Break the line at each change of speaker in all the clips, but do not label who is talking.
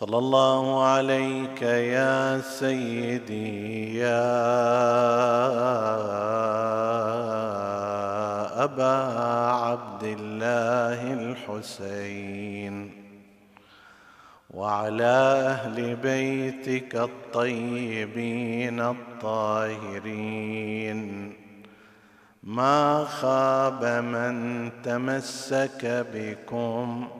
صلى الله عليك يا سيدي يا أبا عبد الله الحسين. وعلى أهل بيتك الطيبين الطاهرين. ما خاب من تمسك بكم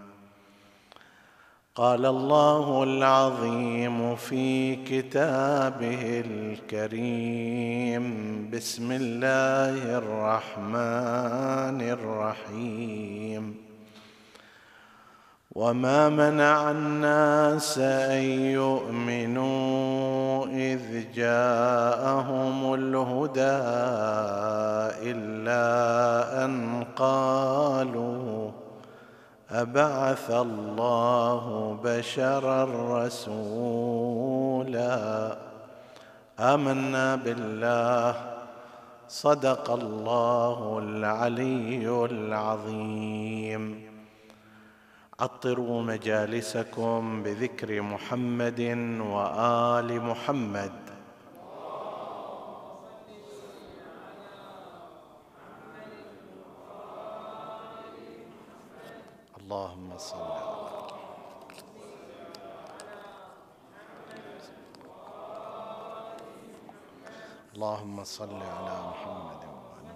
قال الله العظيم في كتابه الكريم بسم الله الرحمن الرحيم. وما منع الناس ان يؤمنوا اذ جاءهم الهدى الا ان قالوا أبعث الله بشرا رسولا. آمنا بالله. صدق الله العلي العظيم. عطروا مجالسكم بذكر محمد وآل محمد اللهم صل على اللهم صل على محمد وعلى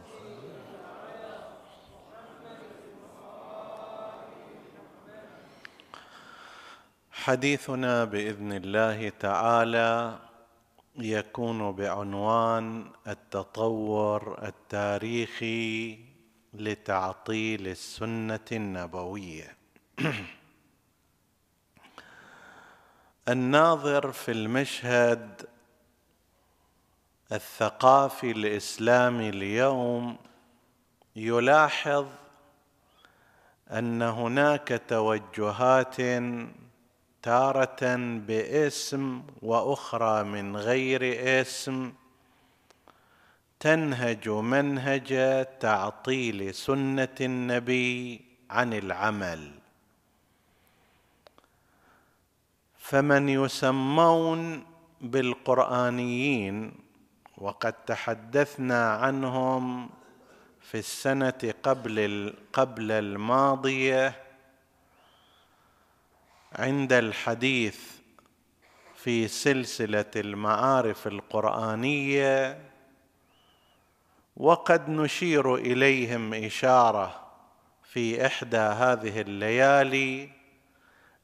حديثنا بإذن الله تعالى يكون بعنوان التطور التاريخي لتعطيل السنة النبوية. الناظر في المشهد الثقافي الإسلامي اليوم يلاحظ أن هناك توجهات تارة باسم وأخرى من غير اسم تنهج منهج تعطيل سنة النبي عن العمل. فمن يسمون بالقرآنيين وقد تحدثنا عنهم في السنة قبل قبل الماضية عند الحديث في سلسلة المعارف القرآنية وقد نشير إليهم إشارة في إحدى هذه الليالي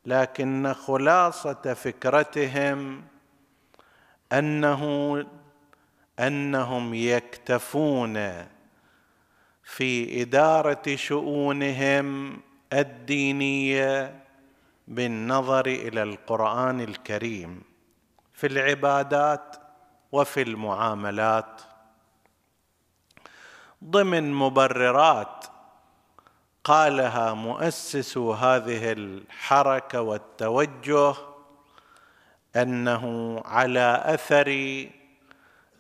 لكن خلاصة فكرتهم أنه أنهم يكتفون في إدارة شؤونهم الدينية بالنظر إلى القرآن الكريم في العبادات وفي المعاملات. ضمن مبررات قالها مؤسس هذه الحركة والتوجه أنه على أثر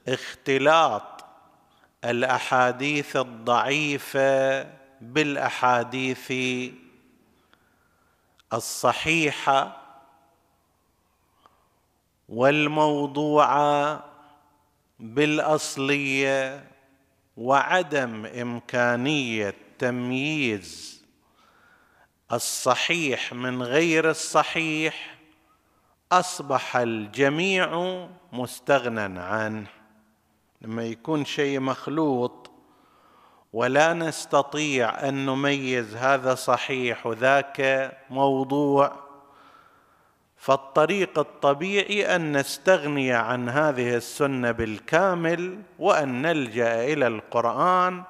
اختلاط الأحاديث الضعيفة بالأحاديث الصحيحة والموضوعه بالأصلية وعدم إمكانية تمييز الصحيح من غير الصحيح أصبح الجميع مستغنى عنه. لما يكون شيء مخلوط ولا نستطيع أن نميز هذا صحيح وذاك موضوع
فالطريق الطبيعي أن نستغني عن هذه السنة بالكامل وأن نلجأ إلى القرآن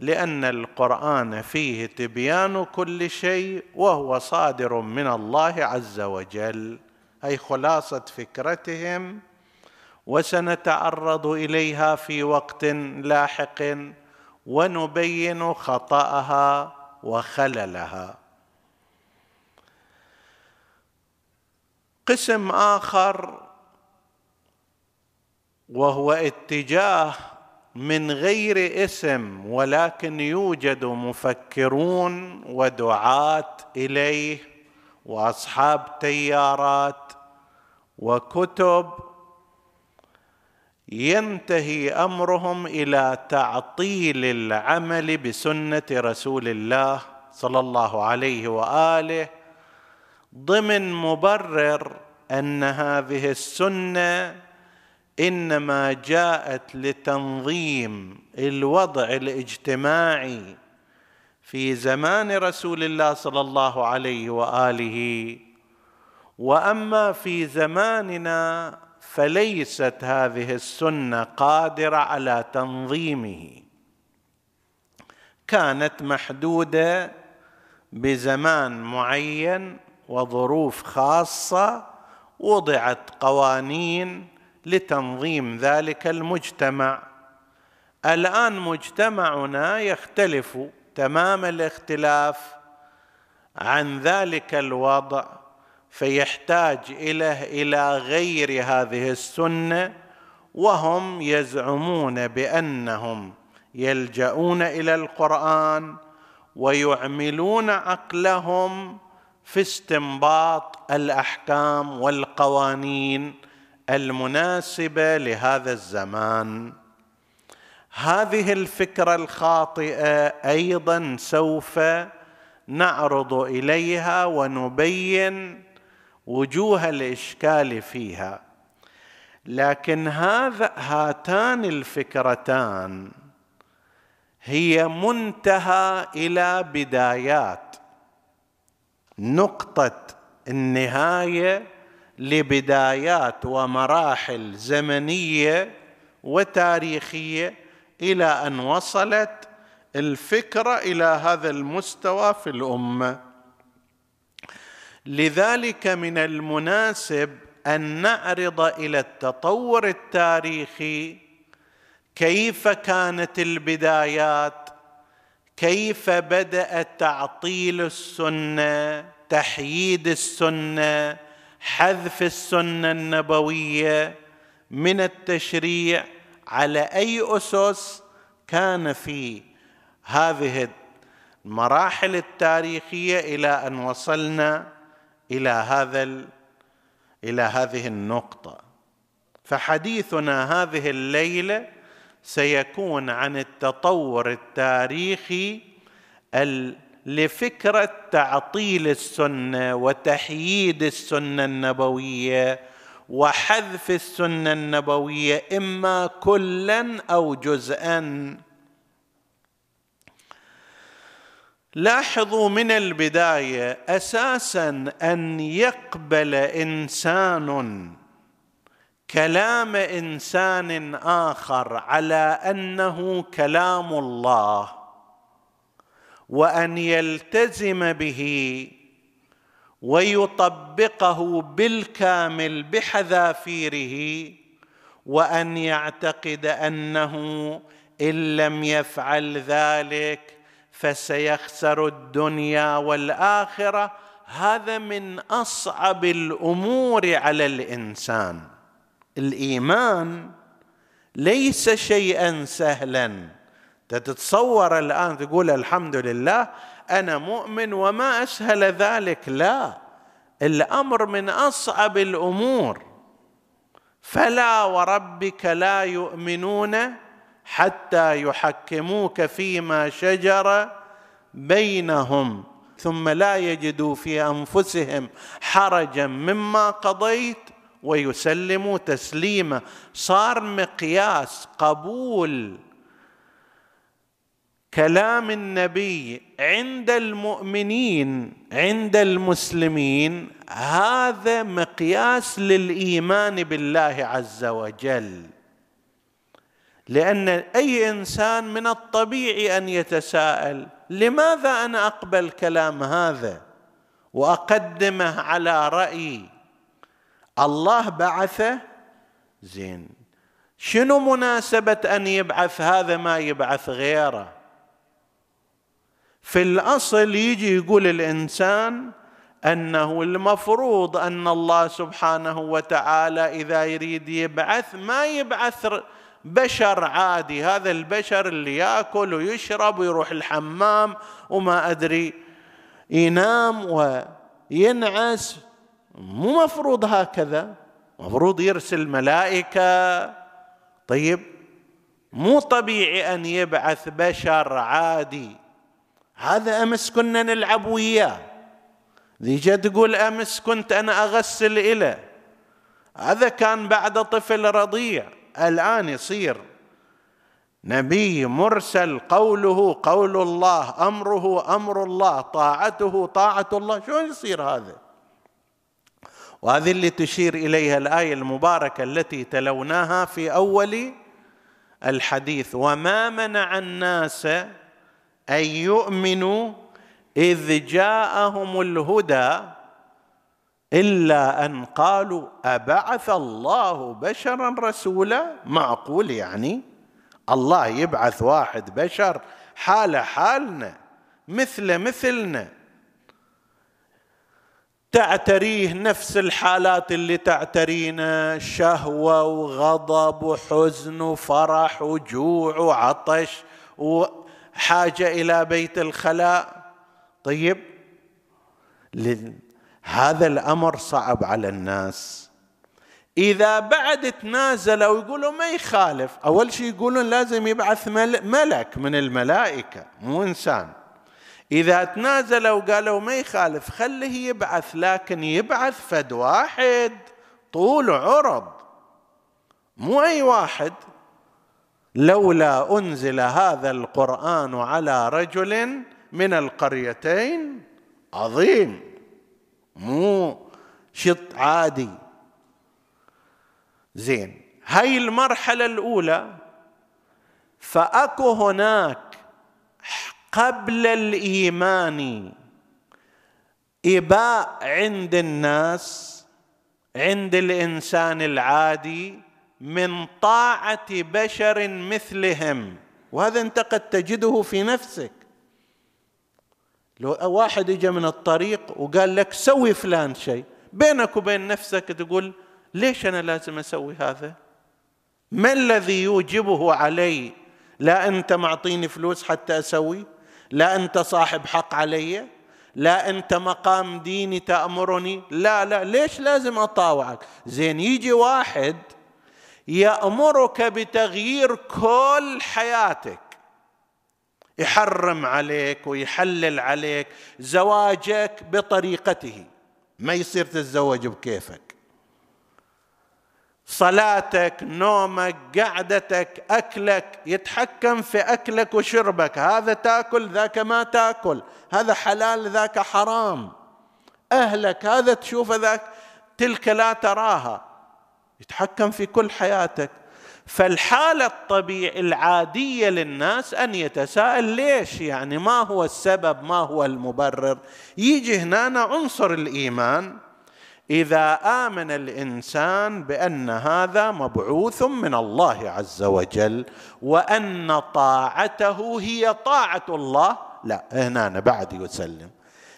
لأن القرآن فيه تبيان كل شيء وهو صادر من الله عز وجل. أي خلاصة فكرتهم وسنتعرض إليها في وقت لاحق ونبين خطأها وخللها. قسم آخر وهو اتجاه من غير اسم ولكن يوجد مفكرون ودعاة إليه وأصحاب تيارات وكتب ينتهي أمرهم إلى تعطيل العمل بسنة رسول الله صلى الله عليه وآله ضمن مبرر أن هذه السنة إنما جاءت لتنظيم الوضع الاجتماعي في زمان رسول الله صلى الله عليه وآله. وأما في زماننا فليست هذه السنة قادرة على تنظيمه. كانت محدودة بزمان معين وظروف خاصة وضعت قوانين لتنظيم ذلك المجتمع. الآن مجتمعنا يختلف تمام الاختلاف عن ذلك الوضع. فيحتاج إليه إلى غير هذه السنة وهم يزعمون بأنهم يلجؤون إلى القرآن ويعملون عقلهم في استنباط الأحكام والقوانين المناسبة لهذا الزمان. هذه الفكرة الخاطئة أيضا سوف نعرض إليها ونبين وجوه الإشكال فيها. لكن هذا هاتان الفكرتان هي منتهى إلى بدايات. نقطة النهاية لبدايات ومراحل زمنية وتاريخية إلى أن وصلت الفكرة إلى هذا المستوى في الأمة. لذلك من المناسب أن نعرض إلى التطور التاريخي كيف كانت البدايات كيف بدأ تعطيل السنة تحييد السنة حذف السنة النبوية من التشريع على أي أسس كان في هذه المراحل التاريخية إلى أن وصلنا إلى هذا إلى هذه النقطة. فحديثنا هذه الليلة سيكون عن التطور التاريخي لفكرة تعطيل السنة وتحييد السنة النبوية وحذف السنة النبوية إما كلا أو جزءا. لاحظوا من البداية أساسا أن يقبل إنسان كلام إنسان آخر على أنه كلام الله وأن يلتزم به ويطبقه بالكامل بحذافيره وأن يعتقد أنه إن لم يفعل ذلك فسيخسر الدنيا والآخرة. هذا من أصعب الأمور على الإنسان. الإيمان ليس شيئا سهلا. تتصور الآن تقول الحمد لله أنا مؤمن وما أسهل ذلك. لا الأمر من أصعب الأمور. فلا وربك لا يؤمنون حتى يحكموك فيما شجر بينهم ثم لا يجدوا في أنفسهم حرجا مما قضيت ويسلموا تسليما. صار مقياس قبول. كلام النبي عند المؤمنين عند المسلمين هذا مقياس للإيمان بالله عز وجل. لأن أي إنسان من الطبيعي أن يتساءل لماذا أنا أقبل كلام هذا؟ وأقدمه على رايي الله بعثه؟ زين. شنو مناسبة أن يبعث هذا ما يبعث غيره؟ في الأصل يجي يقول الإنسان أنه المفروض أن الله سبحانه وتعالى إذا يريد يبعث ما يبعث بشر عادي هذا البشر اللي ياكل ويشرب ويروح الحمام وما أدري ينام وينعس. مو مفروض هكذا مفروض يرسل ملائكة. طيب مو طبيعي أن يبعث بشر عادي. هذا أمس كنا نلعب وياه. ذي جا تقول أمس كنت أنا أغسل إله. هذا كان بعد طفل رضيع. الآن يصير نبي مرسل قوله قول الله أمره أمر الله طاعته طاعة الله. شلون يصير هذا؟ وهذه اللي تشير إليها الآية المباركة التي تلوناها في أول الحديث. وما منع الناس أن يؤمنوا إذ جاءهم الهدى إلا أن قالوا أبعث الله بشرا رسولا معقول يعني؟ الله يبعث واحد بشر حال حالنا مثل مثلنا. تعتريه نفس الحالات اللي تعترينا شهوة وغضب وحزن وفرح وجوع وعطش وحاجة إلى بيت الخلاء. طيب هذا الأمر صعب على الناس. إذا بعد تنازلوا ويقولوا ما يخالف. أول شيء يقولون لازم يبعث ملك من الملائكة مو إنسان. إذا تنازلوا وقالوا ما يخالف خليه يبعث لكن يبعث فد واحد طول عرض. مو أي واحد. لولا أنزل هذا القرآن على رجل من القريتين عظيم. مو شط عادي. زين هاي المرحلة الأولى فأكو هناك قبل الإيمان إباء عند الناس عند الإنسان العادي من طاعة بشر مثلهم. وهذا أنت قد تجده في نفسك. لو واحد اجى من الطريق وقال لك سوي فلان شيء بينك وبين نفسك تقول ليش أنا لازم أسوي هذا؟ ما الذي يوجبه علي لا أنت معطيني فلوس حتى أسوي؟ لا أنت صاحب حق علي؟ لا أنت مقام ديني تأمرني؟ لا لا ليش لازم أطاوعك؟ زين يجي واحد يأمرك بتغيير كل حياتك. يحرم عليك ويحلل عليك زواجك بطريقته. ما يصير تتزوج بكيفك. صلاتك نومك قعدتك أكلك يتحكم في أكلك وشربك. هذا تاكل ذاك ما تاكل. هذا حلال ذاك حرام. أهلك هذا تشوف ذاك تلك لا تراها. يتحكم في كل حياتك. فالحالة الطبيعية العادية للناس أن يتساءل ليش؟ يعني ما هو السبب؟ ما هو المبرر؟ يجي هنا عنصر الإيمان. إذا آمن الإنسان بأن هذا مبعوث من الله عز وجل وأن طاعته هي طاعة الله لا هنا بعد يسلم.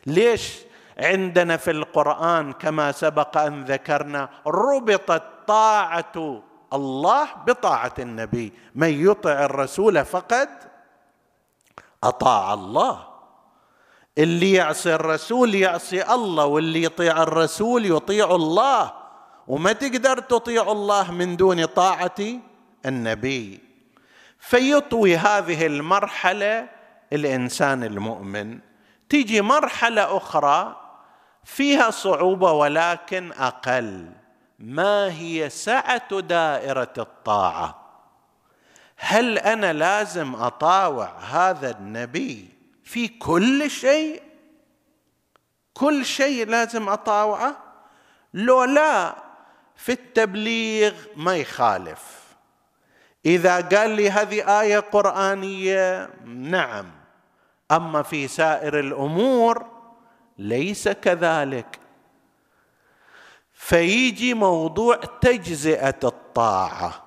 ليش؟ عندنا في القرآن كما سبق أن ذكرنا ربطت طاعة الله بطاعة النبي. من يطع الرسول فقد أطاع الله. اللي يعصي الرسول يعصي الله واللي يطيع الرسول يطيع الله. وما تقدر تطيع الله من دون طاعة النبي. فيطوي هذه المرحلة الإنسان المؤمن. تيجي مرحلة أخرى فيها صعوبة ولكن أقل. ما هي سعة دائرة الطاعة؟ هل أنا لازم أطاوع هذا النبي في كل شيء؟ كل شيء لازم أطاوعه؟ لو لا في التبليغ ما يخالف. إذا قال لي هذه آية قرآنية نعم. أما في سائر الأمور ليس كذلك. فيجي موضوع تجزئة الطاعة.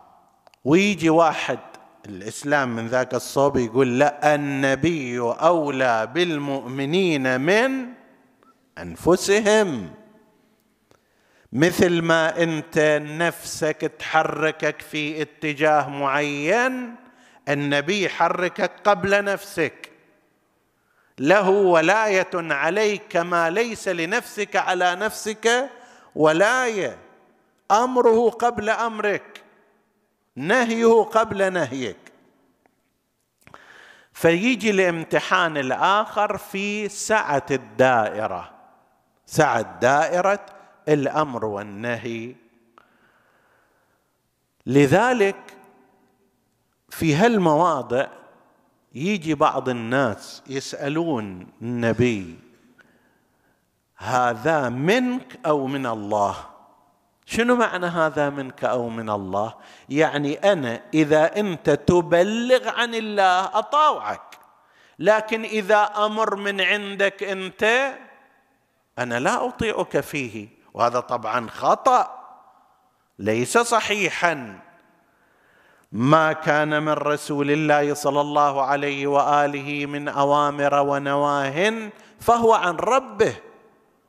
ويجي واحد الإسلام من ذاك الصوب يقول لا النبي أولى بالمؤمنين من أنفسهم. مثل ما أنت نفسك تحركك في اتجاه معين النبي حركك قبل نفسك. له ولاية عليك كما ليس لنفسك على نفسك ولايه أمره قبل أمرك نهيه قبل نهيك. فيجي الامتحان الآخر في سعة الدائرة. سعة دائرة الأمر والنهي. لذلك في هالمواضع يجي بعض الناس يسألون النبي هذا منك أو من الله؟ شنو معنى هذا منك أو من الله؟ يعني أنا إذا أنت تبلغ عن الله أطاوعك لكن إذا أمر من عندك أنت أنا لا أطيعك فيه وهذا طبعا خطأ ليس صحيحا. ما كان من رسول الله صلى الله عليه وآله من أوامر ونواه فهو عن ربه.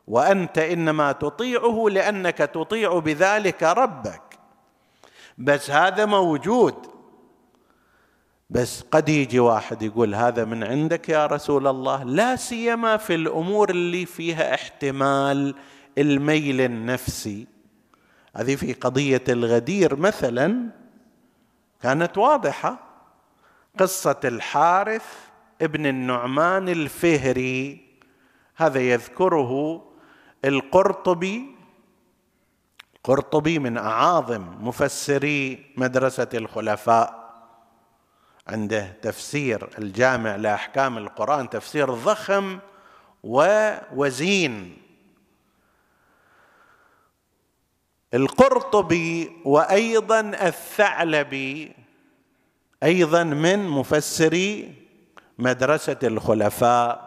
وأنت إنما تطيعه لأنك تطيع بذلك ربك. بس هذا موجود. بس قد يجي واحد يقول هذا من عندك يا رسول الله؟ لا سيما في الأمور اللي فيها احتمال الميل النفسي. هذه في قضية الغدير مثلا كانت واضحة. قصة الحارث ابن النعمان الفهري هذا يذكره القرطبي قرطبي من أعاظم مفسري مدرسة الخلفاء. عنده تفسير الجامع لأحكام القرآن تفسير ضخم ووزين. القرطبي وأيضا الثعلبي أيضا من مفسري مدرسة الخلفاء.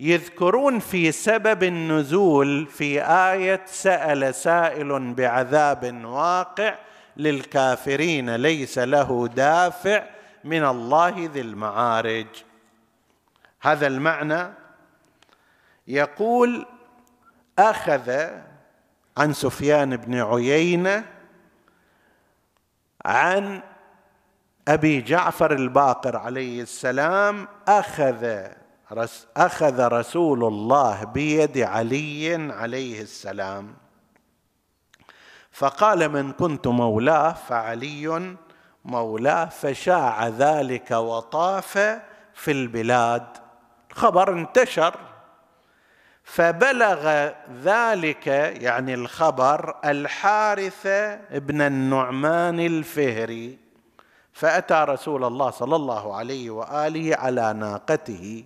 يذكرون في سبب النزول في آية سأل سائل بعذاب واقع للكافرين ليس له دافع من الله ذي المعارج. هذا المعنى يقول أخذ عن سفيان بن عيينة عن أبي جعفر الباقر عليه السلام أخذ أخذ رسول الله بيد علي عليه السلام. فقال من كنت مولاه فعلي مولاه فشاع ذلك وطاف في البلاد. خبر انتشر. فبلغ ذلك يعني الخبر الحارث ابن النعمان الفهري. فأتى رسول الله صلى الله عليه وآله على ناقته.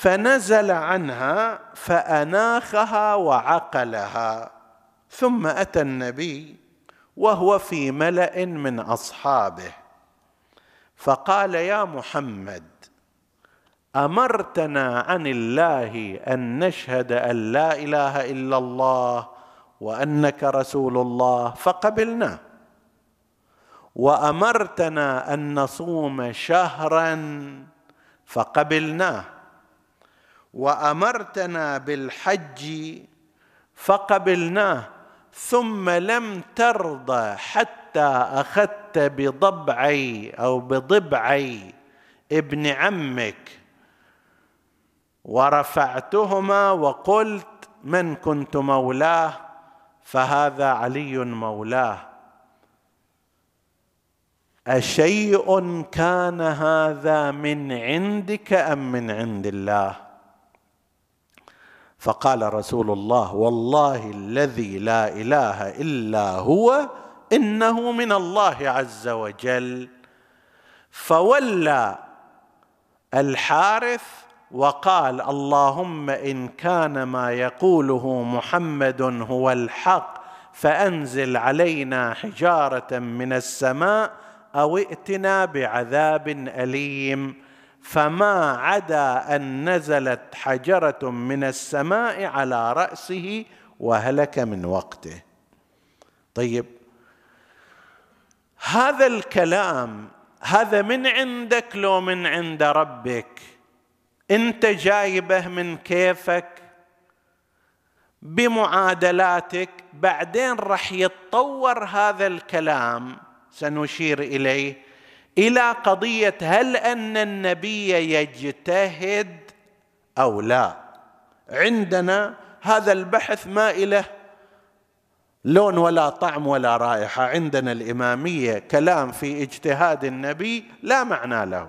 فنزل عنها فأناخها وعقلها ثم أتى النبي وهو في ملأ من أصحابه فقال يا محمد أمرتنا عن الله أن نشهد أن لا إله إلا الله وأنك رسول الله فقبلناه وأمرتنا أن نصوم شهرا فقبلناه. وأمرتنا بالحج فقبلناه ثم لم ترضى حتى أخذت بضبعي أو بضبعي ابن عمك. ورفعتهما وقلت من كنت مولاه؟ فهذا علي مولاه. أشيء كان هذا من عندك أم من عند الله؟ فقال رسول الله والله الذي لا إله إلا هو إنه من الله عز وجل. فولى الحارث وقال اللهم إن كان ما يقوله محمد هو الحق فأنزل علينا حجارة من السماء أو ائتنا بعذاب أليم. فما عدا أن نزلت حجرة من السماء على رأسه وهلك من وقته. طيب هذا الكلام هذا من عندك لو من عند ربك؟ أنت جايبه من كيفك؟ بمعادلاتك؟ بعدين راح يتطور هذا الكلام سنشير إليه. إلى قضية هل أن النبي يجتهد أو لا. عندنا هذا البحث ما له لون ولا طعم ولا رائحة. عندنا الإمامية كلام في اجتهاد النبي لا معنى له.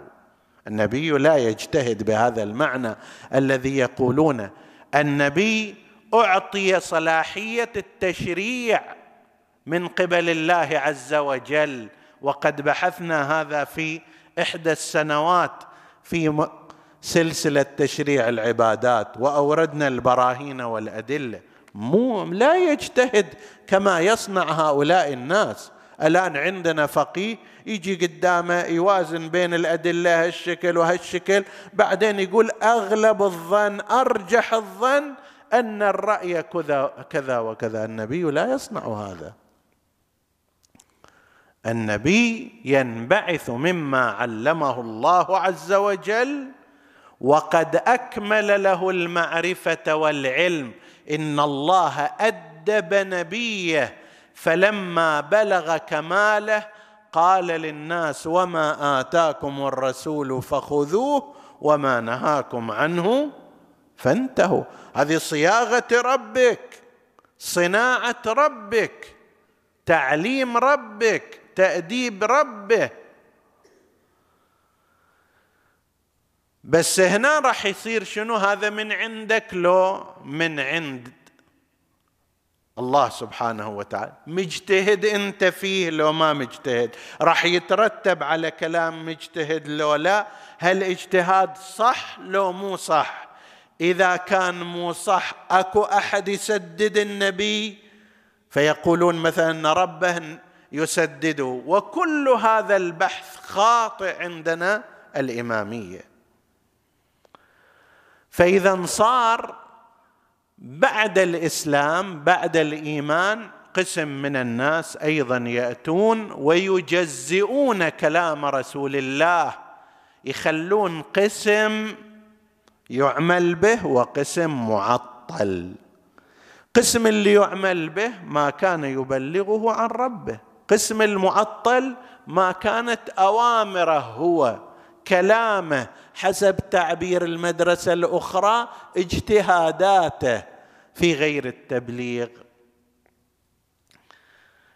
النبي لا يجتهد بهذا المعنى الذي يقولون. النبي أعطي صلاحية التشريع من قبل الله عز وجل. وقد بحثنا هذا في إحدى السنوات في سلسلة تشريع العبادات وأوردنا البراهين والأدلة. مو لا يجتهد كما يصنع هؤلاء الناس. الآن عندنا فقيه يجي قدامه يوازن بين الأدلة هالشكل وهالشكل بعدين يقول أغلب الظن أرجح الظن أن الرأي كذا كذا وكذا. النبي لا يصنع هذا. النبي ينبعث مما علمه الله عز وجل وقد أكمل له المعرفة والعلم. إن الله أدب نبيه فلما بلغ كماله قال للناس وما آتاكم الرسول فخذوه وما نهاكم عنه فانتهوا. هذه صياغة ربك صناعة ربك تعليم ربك تأديب ربه. بس هنا راح يصير شنو؟ هذا من عندك لو من عند الله سبحانه وتعالى. مجتهد أنت فيه لو ما مجتهد. راح يترتب على كلام مجتهد لو لا. هل اجتهاد صح؟ لو مو صح. إذا كان مو صح أكو أحد يسدد النبي؟ فيقولون مثلا ربه يسدده وكل هذا البحث خاطئ عندنا الإمامية. فإذا صار بعد الإسلام بعد الإيمان قسم من الناس أيضا يأتون ويجزئون كلام رسول الله. يخلون قسم يعمل به وقسم معطل. قسم اللي يعمل به ما كان يبلغه عن ربه. قسم المعطل ما كانت أوامره هو كلامه حسب تعبير المدرسة الأخرى اجتهاداته في غير التبليغ.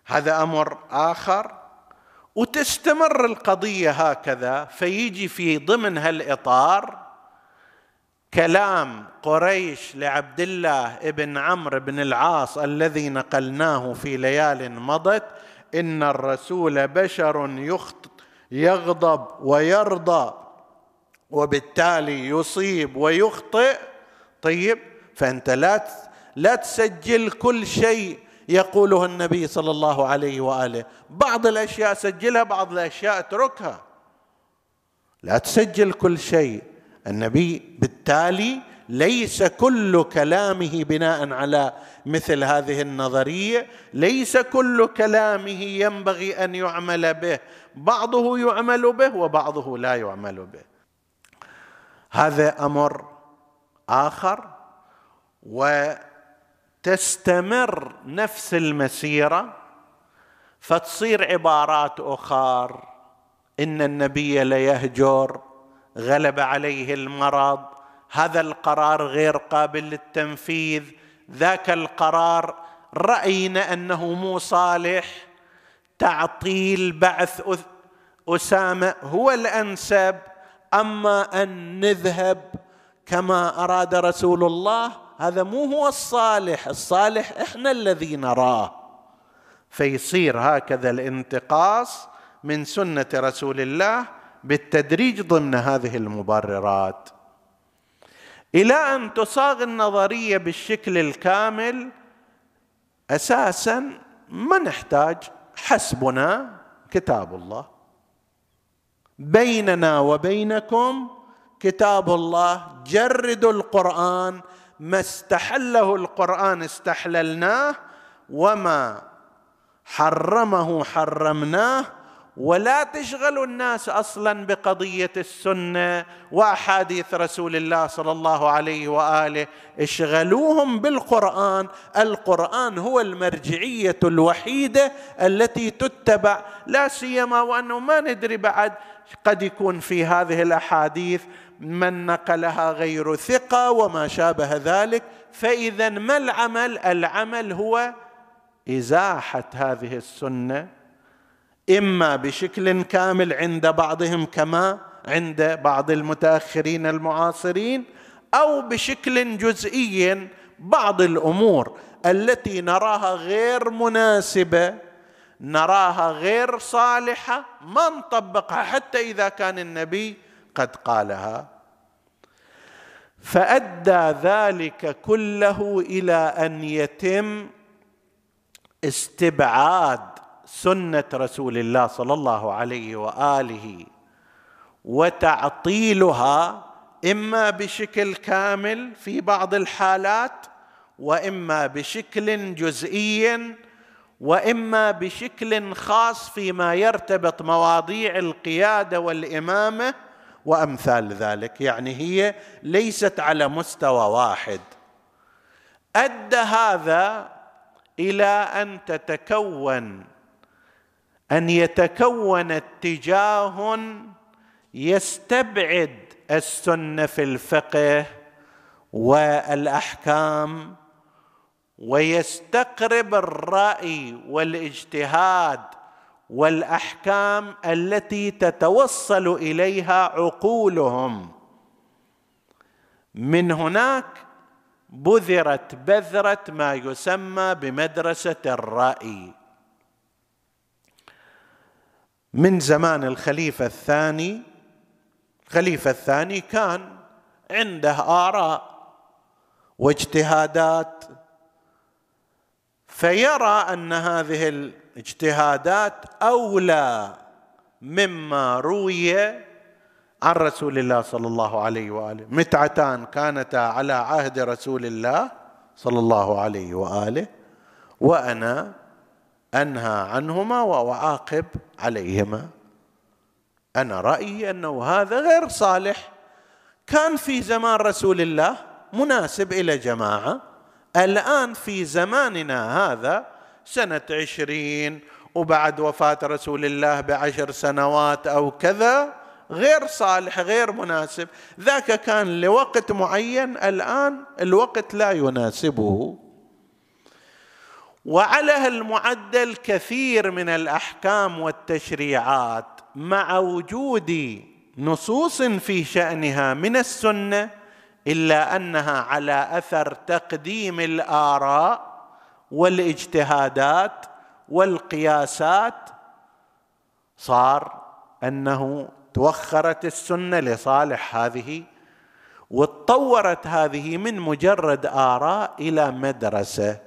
هذا أمر آخر. وتستمر القضية هكذا فيجي في ضمن هالإطار كلام قريش لعبد الله ابن عمرو بن العاص الذي نقلناه في ليال مضت إن الرسول بشر يخطئ يغضب ويرضى وبالتالي يصيب ويخطئ. طيب فأنت لا لا تسجل كل شيء يقوله النبي صلى الله عليه وآله. بعض الأشياء سجلها بعض الأشياء اتركها. لا تسجل كل شيء. النبي بالتالي ليس كل كلامه بناء على مثل هذه النظرية ليس كل كلامه ينبغي أن يعمل به. بعضه يعمل به وبعضه لا يعمل به. هذا أمر آخر وتستمر نفس المسيرة فتصير عبارات أخر إن النبي ليهجر غلب عليه المرض هذا القرار غير قابل للتنفيذ. ذاك القرار رأينا أنه مو صالح. تعطيل بعث أسامة هو الأنسب. أما أن نذهب كما أراد رسول الله هذا مو هو الصالح. الصالح إحنا الذي نراه. فيصير هكذا الانتقاص من سنة رسول الله بالتدريج ضمن هذه المبررات. إلى أن تصاغ النظرية بالشكل الكامل أساسا ما نحتاج حسبنا كتاب الله. بيننا وبينكم كتاب الله جردوا القرآن ما استحله القرآن استحللناه وما حرمه حرمناه ولا تشغلوا الناس أصلا بقضية السنة وأحاديث رسول الله صلى الله عليه وآله. اشغلوهم بالقرآن. القرآن هو المرجعية الوحيدة التي تتبع لا سيما وأنه ما ندري بعد قد يكون في هذه الأحاديث من نقلها غير ثقة وما شابه ذلك. فإذا ما العمل؟ العمل هو إزاحة هذه السنة. إما بشكل كامل عند بعضهم كما عند بعض المتأخرين المعاصرين أو بشكل جزئي بعض الأمور التي نراها غير مناسبة نراها غير صالحة ما نطبقها حتى إذا كان النبي قد قالها. فأدى ذلك كله إلى أن يتم استبعاد سنة رسول الله صلى الله عليه وآله وتعطيلها إما بشكل كامل في بعض الحالات وإما بشكل جزئي وإما بشكل خاص فيما يرتبط مواضيع القيادة والإمامة وأمثال ذلك. يعني هي ليست على مستوى واحد. أدى هذا إلى أن تتكون أن يتكون اتجاه يستبعد السنة في الفقه والأحكام ويستقرب الرأي والاجتهاد والأحكام التي تتوصل إليها عقولهم. من هناك بذرت بذرة ما يسمى بمدرسة الرأي. من زمان الخليفة الثاني الخليفة الثاني كان عنده آراء واجتهادات. فيرى أن هذه الاجتهادات أولى مما روي عن رسول الله صلى الله عليه وآله. متعتان كانتا على عهد رسول الله صلى الله عليه وآله. وأنا أنهى عنهما واعاقب عليهما. أنا رأيي أنه هذا غير صالح. كان في زمان رسول الله مناسب إلى جماعة. الآن في زماننا هذا سنة عشرين وبعد وفاة رسول الله بعشر سنوات أو كذا غير صالح غير مناسب. ذاك كان لوقت معين الآن الوقت لا يناسبه. وعلى هالمعدل كثير من الأحكام والتشريعات مع وجود نصوص في شأنها من السنة إلا أنها على أثر تقديم الآراء والاجتهادات والقياسات. صار أنه توخرت السنة لصالح هذه وتطورت هذه من مجرد آراء إلى مدرسة.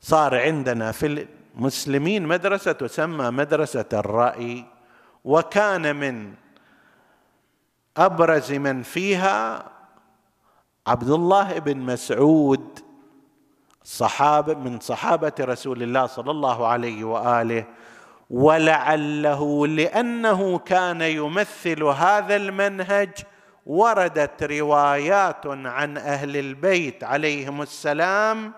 صار عندنا في المسلمين مدرسة تسمى مدرسة الرأي وكان من أبرز من فيها عبد الله بن مسعود صحابه من صحابة رسول الله صلى الله عليه وآله. ولعله لأنه كان يمثل هذا المنهج وردت روايات عن أهل البيت عليهم السلام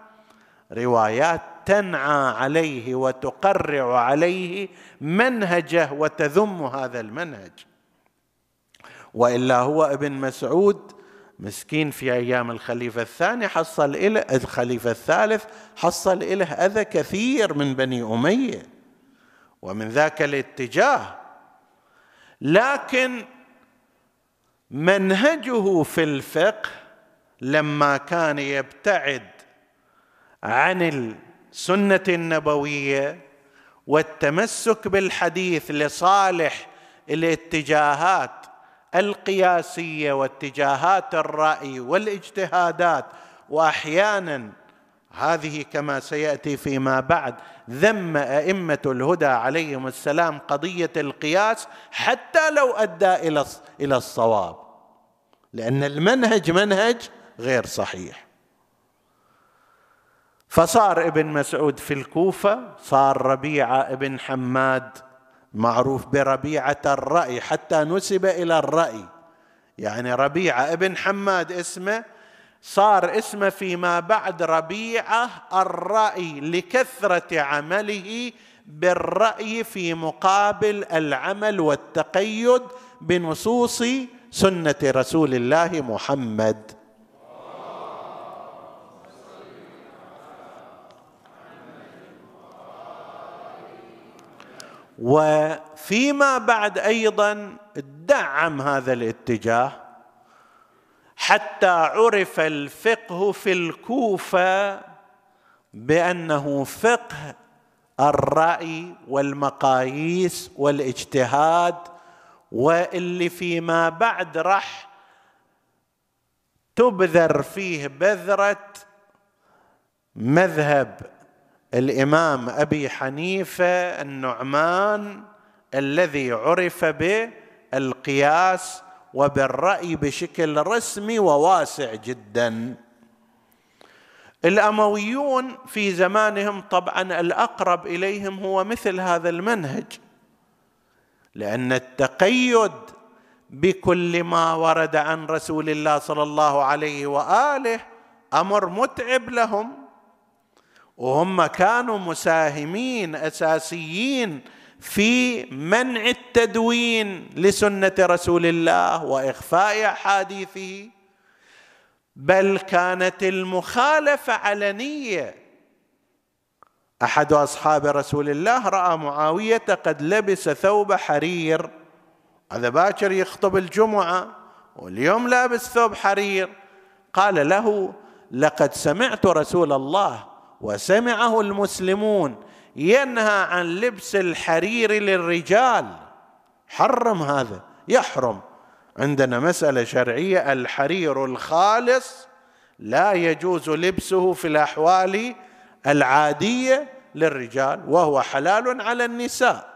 روايات تنعى عليه وتقرع عليه منهجه وتذم هذا المنهج. وإلا هو ابن مسعود مسكين في أيام الخليفة الثاني حصل إله الخليفة الثالث حصل إله أذى كثير من بني أمية ومن ذاك الاتجاه. لكن منهجه في الفقه لما كان يبتعد عن سنه النبوية والتمسك بالحديث لصالح الاتجاهات القياسية واتجاهات الرأي والاجتهادات. وأحيانا هذه كما سيأتي فيما بعد ذم أئمة الهدى عليهم السلام قضية القياس حتى لو أدى إلى إلى الصواب لأن المنهج منهج غير صحيح. فصار ابن مسعود في الكوفة صار ربيعه ابن حماد. معروف بربيعة الرأي حتى نسب إلى الرأي. يعني ربيعه ابن حماد اسمه صار اسمه فيما بعد ربيعة الرأي لكثرة عمله بالرأي في مقابل العمل والتقيد بنصوص سنة رسول الله محمد. وفيما بعد أيضا دعم هذا الاتجاه حتى عرف الفقه في الكوفة بأنه فقه الرأي والمقاييس والاجتهاد واللي فيما بعد راح تبذر فيه بذرة مذهب الإمام أبي حنيفة النعمان الذي عرف بالقياس وبالرأي بشكل رسمي وواسع جدا. الأمويون في زمانهم طبعا الأقرب إليهم هو مثل هذا المنهج لأن التقيد بكل ما ورد عن رسول الله صلى الله عليه وآله أمر متعب لهم. وهم كانوا مساهمين أساسيين في منع التدوين لسنة رسول الله وإخفاء أحاديثه. بل كانت المخالفة علنيه أحد أصحاب رسول الله رأى معاوية قد لبس ثوب حرير. هذا باكر يخطب الجمعة واليوم لابس ثوب حرير. قال له لقد سمعت رسول الله وسمعه المسلمون ينهى عن لبس الحرير للرجال. حرم هذا يحرم. عندنا مسألة شرعية الحرير الخالص لا يجوز لبسه في الأحوال العادية للرجال وهو حلال على النساء.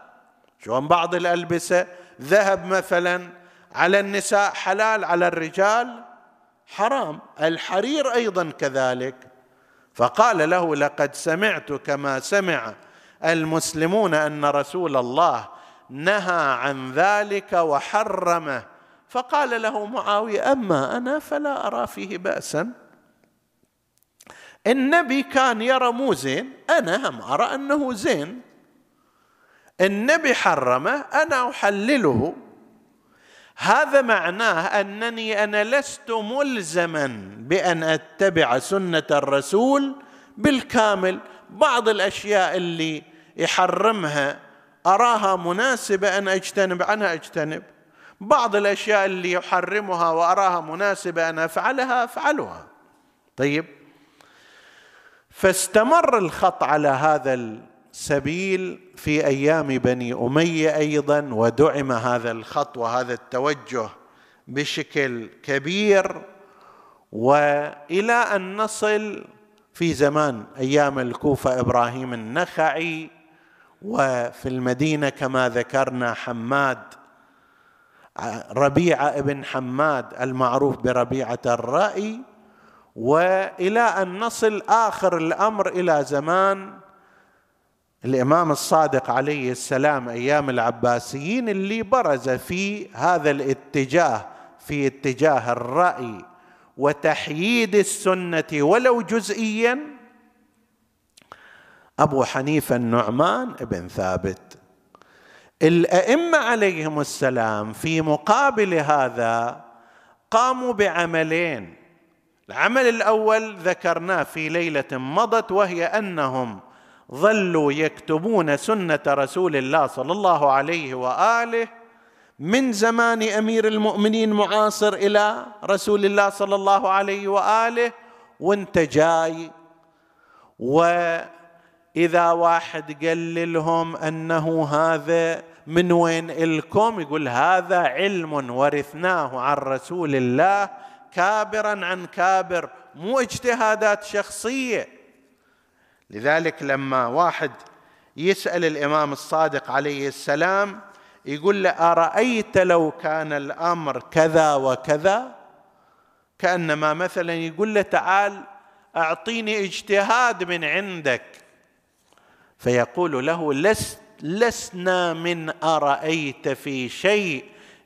شلون بعض الألبسة ذهب مثلا على النساء حلال على الرجال؟ حرام. الحرير أيضا كذلك. فقال له لقد سمعت كما سمع المسلمون أن رسول الله نهى عن ذلك وحرمه. فقال له معاوية أما أنا فلا أرى فيه بأسا. النبي كان يرى مو زين أنا هم أرى أنه زين. النبي حرمه أنا أحلله. هذا معناه أنني أنا لست ملزما بأن أتبع سنة الرسول بالكامل. بعض الأشياء اللي يحرمها أراها مناسبة أن أجتنب عنها أجتنب. بعض الأشياء اللي يحرمها وأراها مناسبة أن أفعلها أفعلها. طيب. فاستمر الخط على هذا السبيل في أيام بني أمية أيضا ودعم هذا الخط وهذا التوجه بشكل كبير. وإلى أن نصل في زمان أيام الكوفة إبراهيم النخعي وفي المدينة كما ذكرنا حماد ربيعة ابن حماد المعروف بربيعة الرأي. وإلى أن نصل آخر الأمر إلى زمان الإمام الصادق عليه السلام أيام العباسيين اللي برز في هذا الاتجاه في اتجاه الرأي وتحييد السنة ولو جزئيا. أبو حنيفة النعمان بن ثابت. الأئمة عليهم السلام في مقابل هذا قاموا بعملين. العمل الأول ذكرناه في ليلة مضت وهي أنهم ظلوا يكتبون سنة رسول الله صلى الله عليه وآله من زمان أمير المؤمنين معاصر إلى رسول الله صلى الله عليه وآله وانت جاي. اذا واحد قال لهم أنه هذا من وين إلكم؟ يقول هذا علم ورثناه عن رسول الله كابرا عن كابر مو اجتهادات شخصية. لذلك لما واحد يسأل الإمام الصادق عليه السلام يقول له أرأيت لو كان الأمر كذا وكذا؟ كأنما مثلا يقول له تعال أعطيني اجتهاد من عندك. فيقول له لست لسنا من أرأيت في شيء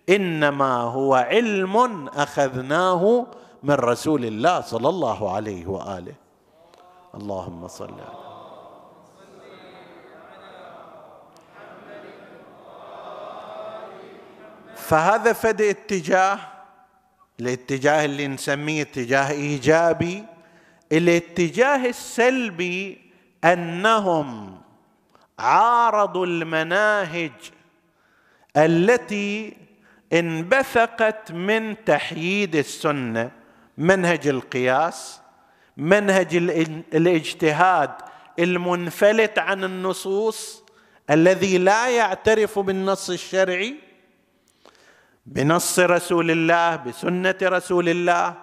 إنما هو علم أخذناه من رسول الله صلى الله عليه وآله. اللهم صل على فهذا فد اتجاه الاتجاه اللي نسميه اتجاه إيجابي الاتجاه السلبي أنهم عارضوا المناهج التي انبثقت من تحييد السنة منهج القياس منهج الاجتهاد المنفلت عن النصوص الذي لا يعترف بالنص الشرعي بنص رسول الله بسنة رسول الله.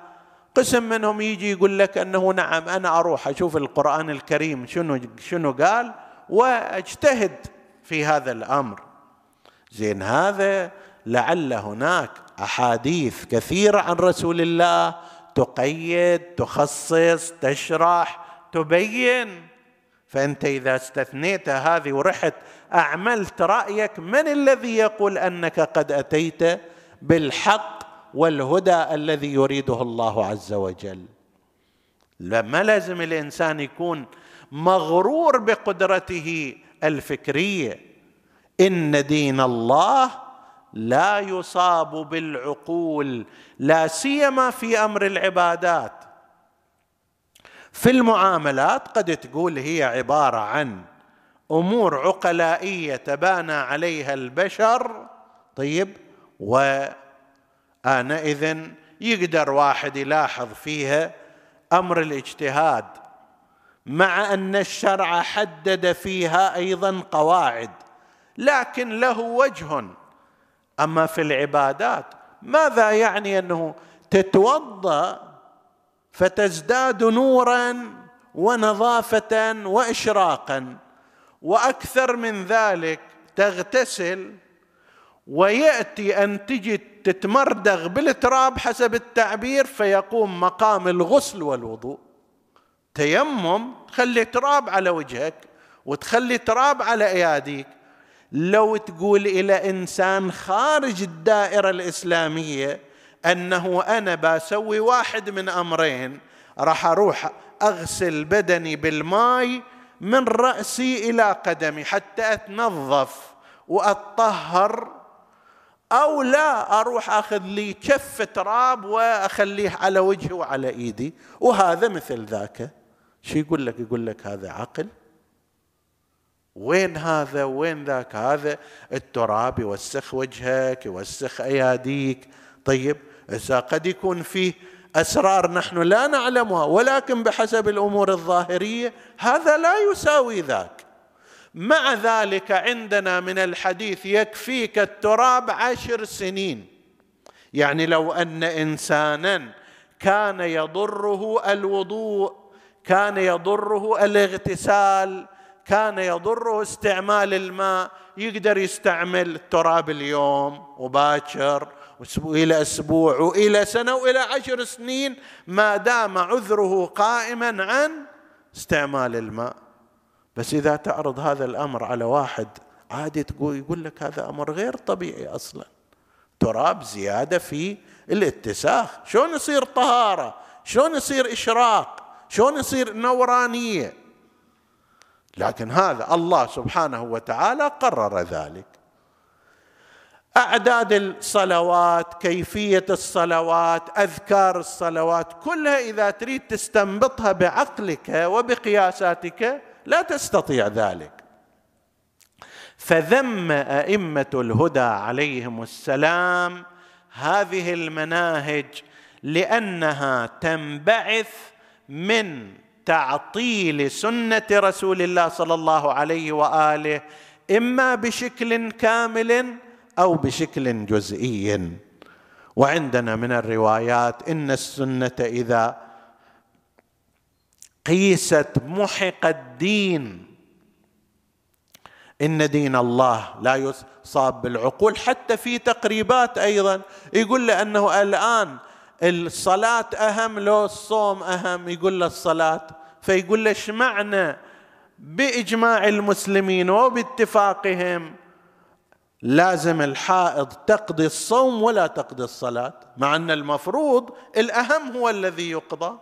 قسم منهم يجي يقول لك أنه نعم أنا أروح أشوف القرآن الكريم شنو شنو قال وأجتهد في هذا الأمر. زين هذا لعل هناك أحاديث كثيرة عن رسول الله تقيد تخصص تشرح تبين. فأنت إذا استثنيت هذه ورحت أعملت رأيك من الذي يقول أنك قد أتيت بالحق والهدى الذي يريده الله عز وجل؟ ما لازم الإنسان يكون مغرور بقدرته الفكرية إن دين الله لا يصاب بالعقول لا سيما في أمر العبادات. في المعاملات قد تقول هي عبارة عن أمور عقلائية تبانى عليها البشر طيب وآنئذ يقدر واحد يلاحظ فيها أمر الاجتهاد مع أن الشرع حدد فيها أيضا قواعد لكن له وجه. أما في العبادات ماذا يعني أنه تتوضأ فتزداد نورا ونظافة واشراقا؟ وأكثر من ذلك تغتسل ويأتي أن تجي تتمردغ بالتراب حسب التعبير فيقوم مقام الغسل والوضوء. تيمم تخلي تراب على وجهك وتخلي تراب على إياديك. لو تقول إلى إنسان خارج الدائرة الإسلامية أنه أنا بسوي واحد من أمرين راح أروح أغسل بدني بالماء من رأسي إلى قدمي حتى أتنظف واتطهر أو لا أروح أخذ لي كف تراب وأخليه على وجهي وعلى إيدي وهذا مثل ذاك. شو يقول لك؟ يقول لك هذا عقل. وين هذا؟ وين ذاك هذا؟ التراب يوسخ وجهك يوسخ أياديك. طيب إذا قد يكون فيه أسرار نحن لا نعلمها ولكن بحسب الأمور الظاهرية هذا لا يساوي ذاك. مع ذلك عندنا من الحديث يكفيك التراب عشر سنين. يعني لو أن إنسانا كان يضره الوضوء كان يضره الاغتسال كان يضره استعمال الماء يقدر يستعمل التراب اليوم وباكر والى أسبوع وإلى سنة وإلى عشر سنين ما دام عذره قائما عن استعمال الماء. بس إذا تعرض هذا الأمر على واحد عادي تقول يقول لك هذا أمر غير طبيعي أصلا. تراب زيادة في الاتساخ شلون يصير طهارة؟ شلون يصير إشراق؟ شلون يصير نورانية؟ لكن هذا الله سبحانه وتعالى قرر ذلك. أعداد الصلوات كيفية الصلوات أذكار الصلوات كلها إذا تريد تستنبطها بعقلك وبقياساتك لا تستطيع ذلك. فذم أئمة الهدى عليهم السلام هذه المناهج لأنها تنبعث من تعطيل سنة رسول الله صلى الله عليه وآله إما بشكل كامل أو بشكل جزئي. وعندنا من الروايات إن السنة إذا قيست محق الدين إن دين الله لا يصاب بالعقول حتى في تقريبات أيضا يقول لأنه الآن الصلاة أهم لو الصوم أهم يقول له الصلاة. فيقول له إيش معنى بإجماع المسلمين وباتفاقهم؟ لازم الحائض تقضي الصوم ولا تقضي الصلاة مع أن المفروض الأهم هو الذي يقضى.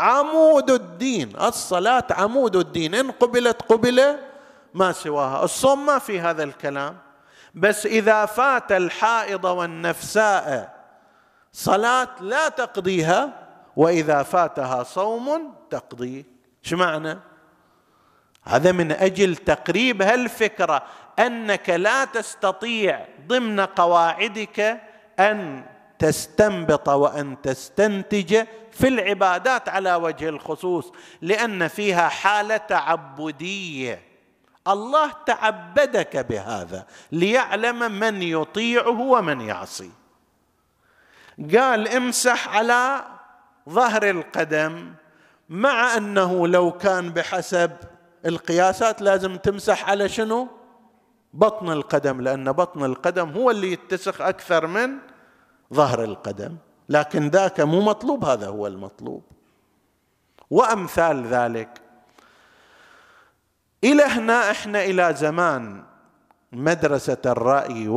عمود الدين الصلاة عمود الدين. إن قبلت قبل ما سواها. الصوم ما في هذا الكلام. بس إذا فات الحائض والنفساء صلاة لا تقضيها وإذا فاتها صوم تقضي. إيش معنى؟ هذا من أجل تقريب هالفكرة أنك لا تستطيع ضمن قواعدك أن تستنبط وأن تستنتج في العبادات على وجه الخصوص لأن فيها حالة تعبدية. الله تعبدك بهذا ليعلم من يطيعه ومن يعصي. قال امسح على ظهر القدم مع أنه لو كان بحسب القياسات لازم تمسح على شنو؟ بطن القدم لأن بطن القدم هو اللي يتسخ أكثر من ظهر القدم. لكن ذاك مو مطلوب هذا هو المطلوب. وأمثال ذلك. إلى هنا إحنا إلى زمان مدرسة الرأي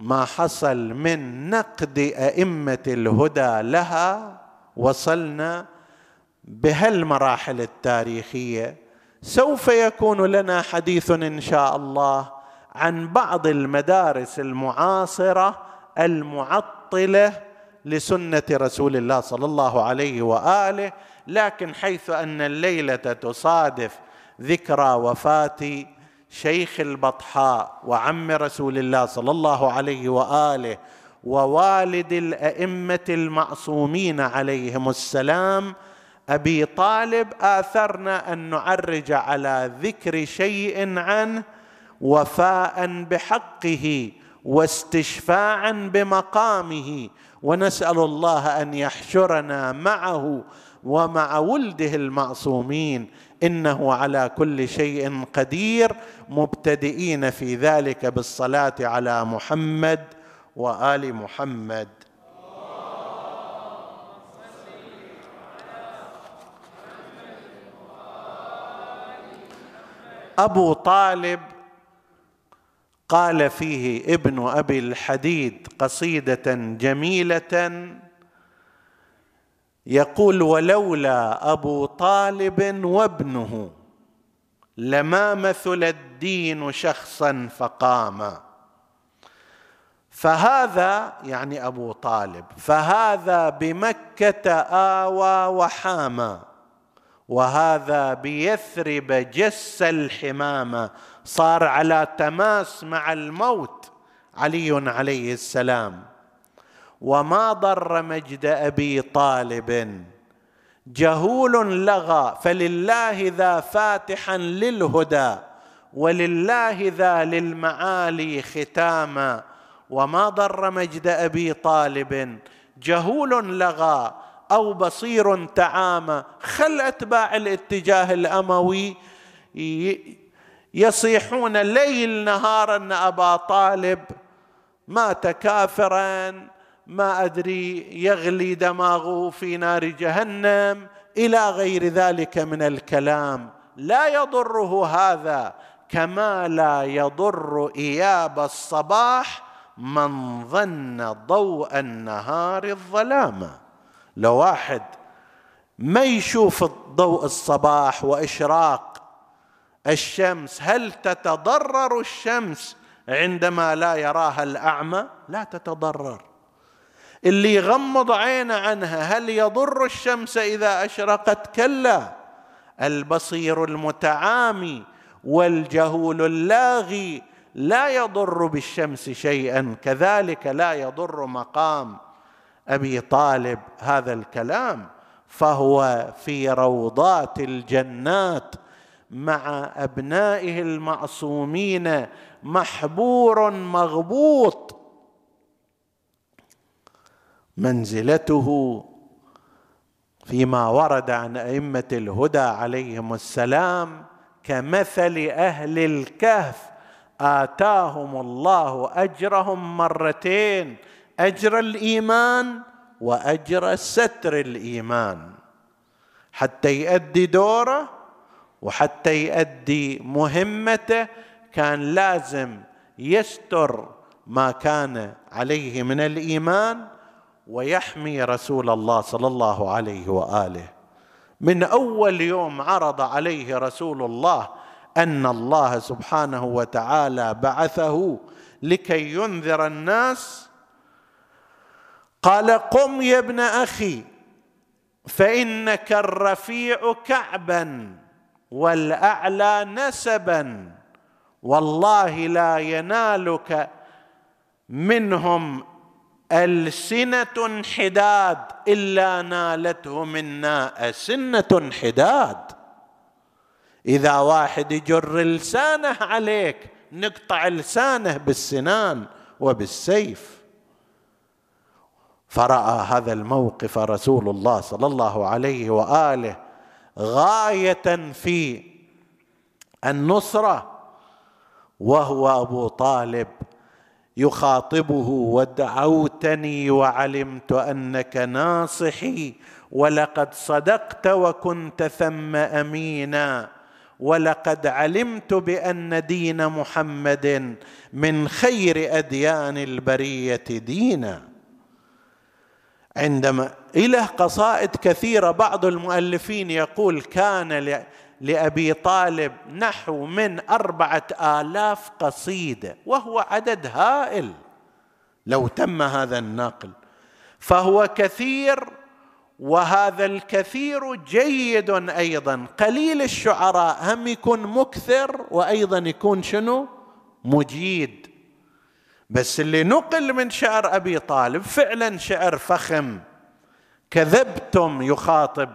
وما حصل من نقد أئمة الهدى لها وصلنا بهالمراحل التاريخية. سوف يكون لنا حديث إن شاء الله عن بعض المدارس المعاصرة المعطلة لسنة رسول الله صلى الله عليه وآله لكن حيث أن الليلة تصادف ذكرى وفاه شيخ البطحاء وعم رسول الله صلى الله عليه وآله ووالد الأئمة المعصومين عليهم السلام أبي طالب آثرنا أن نعرج على ذكر شيء عنه وفاء بحقه واستشفاعا بمقامه ونسأل الله أن يحشرنا معه ومع ولده المعصومين إنه على كل شيء قدير مبتدئين في ذلك بالصلاة على محمد وآل محمد. أبو طالب قال فيه ابن أبي الحديد قصيدة جميلة يقول ولولا أبو طالب وابنه لما مثل الدين شخصا فقام. فهذا يعني أبو طالب فهذا بمكة آوى وحامى وهذا بيثرب جس الحمامه صار على تماس مع الموت علي عليه السلام. وما ضر مجد أبي طالب. جهول لغى فلله ذا فاتحا للهدى ولله ذا للمعالي ختاما. وما ضر مجد أبي طالب. جهول لغى أو بصير تعامى خل أتباع الاتجاه الأموي. يصيحون ليل نهار ان أبا طالب. مات كافرا. ما أدري يغلي دماغه في نار جهنم. إلى غير ذلك من الكلام. لا يضره هذا كما لا يضر إياب الصباح من ظن ضوء النهار الظلامه لو واحد ما يشوف ضوء الصباح وإشراق الشمس هل تتضرر الشمس عندما لا يراها الأعمى؟ لا تتضرر. اللي يغمض عينه عنها هل يضر الشمس إذا أشرقت؟ كلا. البصير المتعامي والجهول اللاغي لا يضر بالشمس شيئا كذلك لا يضر مقام أبي طالب هذا الكلام. فهو في روضات الجنات مع أبنائه المعصومين محبور مغبوط. منزلته فيما ورد عن أئمة الهدى عليهم السلام كمثل أهل الكهف. آتاهم الله أجرهم مرتين أجر الإيمان وأجر ستر الإيمان. حتى يؤدي دوره وحتى يؤدي مهمته كان لازم يستر ما كان عليه من الإيمان ويحمي رسول الله صلى الله عليه وآله. من أول يوم عرض عليه رسول الله أن الله سبحانه وتعالى بعثه لكي ينذر الناس قال قم يا ابن أخي فإنك الرفيع كعبا والأعلى نسبا والله لا ينالك منهم السنة حداد إلا نالته منا أسنة حداد. إذا واحد يجر لسانه عليك نقطع لسانه بالسنان وبالسيف. فرأى هذا الموقف رسول الله صلى الله عليه وآله غاية في النصرة وهو أبو طالب يخاطبه ودعوتني وعلمت أنك ناصحي ولقد صدقت وكنت ثم أمينا ولقد علمت بأن دين محمد من خير أديان البرية دينا. عندما إله قصائد كثيرة بعض المؤلفين يقول كان لأبي طالب نحو من أربعة آلاف قصيدة وهو عدد هائل. لو تم هذا النقل فهو كثير وهذا الكثير جيد أيضا. قليل الشعراء هم يكون مكثر وأيضا يكون شنو؟ مجيد. بس اللي نقل من شعر أبي طالب فعلا شعر فخم. كذبتم يخاطب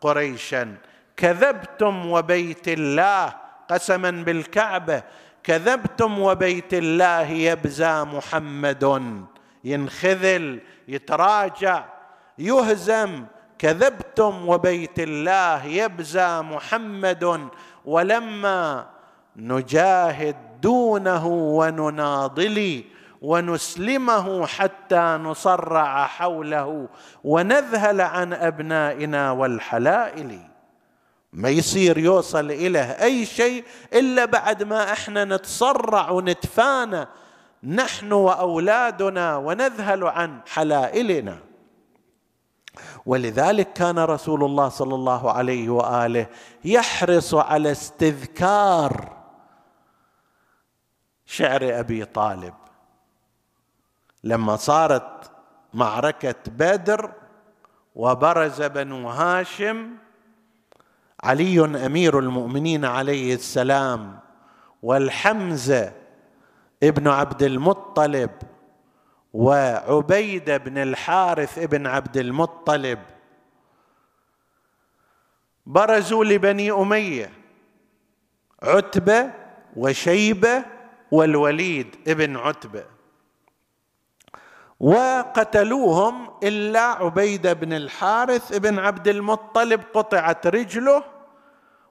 قريشا. كذبتم وبيت الله قسما بالكعبة. كذبتم وبيت الله يبزى محمد. ينخذل يتراجع يهزم. كذبتم وبيت الله يبزى محمد. ولما نجاهد دونه ونناضل ونسلمه حتى نصرع حوله ونذهل عن أبنائنا والحلائل. ما يصير يوصل إليه أي شيء إلا بعد ما إحنا نتصرع ونتفانى نحن وأولادنا ونذهل عن حلائلنا. ولذلك كان رسول الله صلى الله عليه وآله يحرص على استذكار شعر أبي طالب. لما صارت معركة بدر وبرز بنو هاشم علي أمير المؤمنين عليه السلام والحمزة ابن عبد المطلب وعبيدة بن الحارث ابن عبد المطلب. برزوا لبني أمية عتبة وشيبة والوليد ابن عتبة. وقتلوهم إلا عبيده بن الحارث بن عبد المطلب قطعت رجله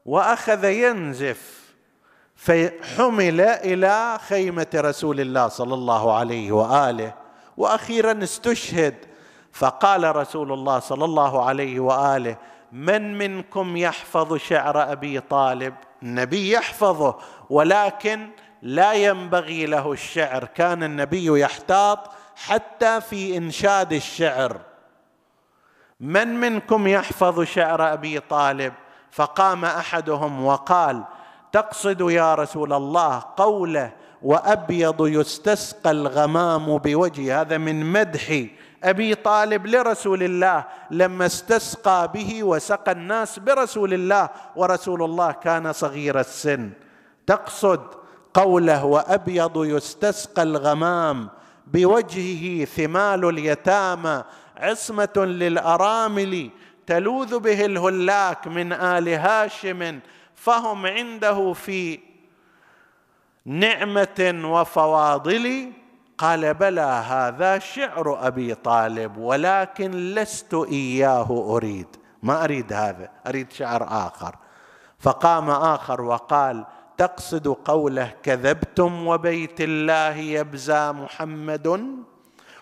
وأخذ ينزف فحمل إلى خيمة رسول الله صلى الله عليه وآله وأخيرا استشهد. فقال رسول الله صلى الله عليه وآله من منكم يحفظ شعر أبي طالب؟ النبي يحفظه ولكن لا ينبغي له الشعر. كان النبي يحتاط حتى في إنشاد الشعر. من منكم يحفظ شعر أبي طالب؟ فقام أحدهم وقال تقصد يا رسول الله قوله وأبيض يستسقى الغمام بوجه هذا من مدح أبي طالب لرسول الله. لما استسقى به وسقى الناس برسول الله ورسول الله كان صغير السن. تقصد قوله وأبيض يستسقى الغمام بوجهه ثمال اليتامى عصمة للأرامل تلوذ به الهلاك من آل هاشم فهم عنده في نعمة وفواضل. قال بلى هذا شعر أبي طالب ولكن لست إياه أريد. ما أريد هذا أريد شعر آخر. فقام آخر وقال تقصد قوله كذبتم وبيت الله يبزى محمد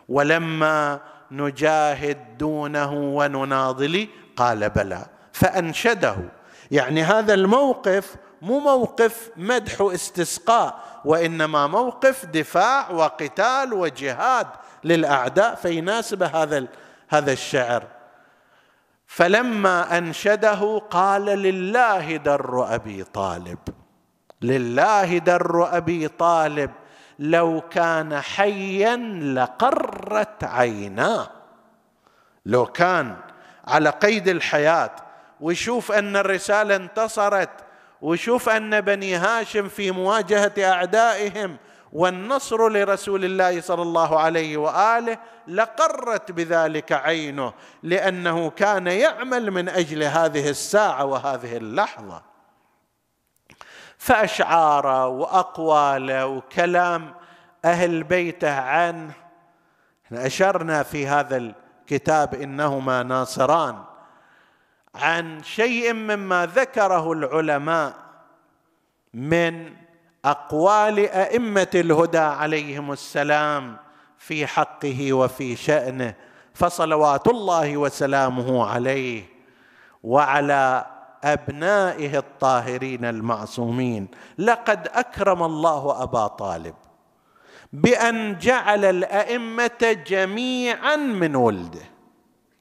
ولما نجاهد دونه ونناضل قال بلى فأنشده. يعني هذا الموقف مو موقف مدح واستسقاء وإنما موقف دفاع وقتال وجهاد للأعداء فيناسب هذا هذا الشعر. فلما أنشده قال لله در أبي طالب. لله در أبي طالب لو كان حيا لقرت عيناه لو كان على قيد الحياة ويشوف أن الرسالة انتصرت ويشوف أن بني هاشم في مواجهة أعدائهم والنصر لرسول الله صلى الله عليه وآله لقرت بذلك عينه لأنه كان يعمل من أجل هذه الساعة وهذه اللحظة. فاشعاره واقواله وكلام أهل بيته عنه إحنا أشرنا في هذا الكتاب إنهما ناصران عن شيء مما ذكره العلماء من أقوال أئمة الهدى عليهم السلام في حقه وفي شأنه فصلوات الله وسلامه عليه وعلى أبنائه الطاهرين المعصومين. لقد أكرم الله أبا طالب بأن جعل الأئمة جميعا من ولده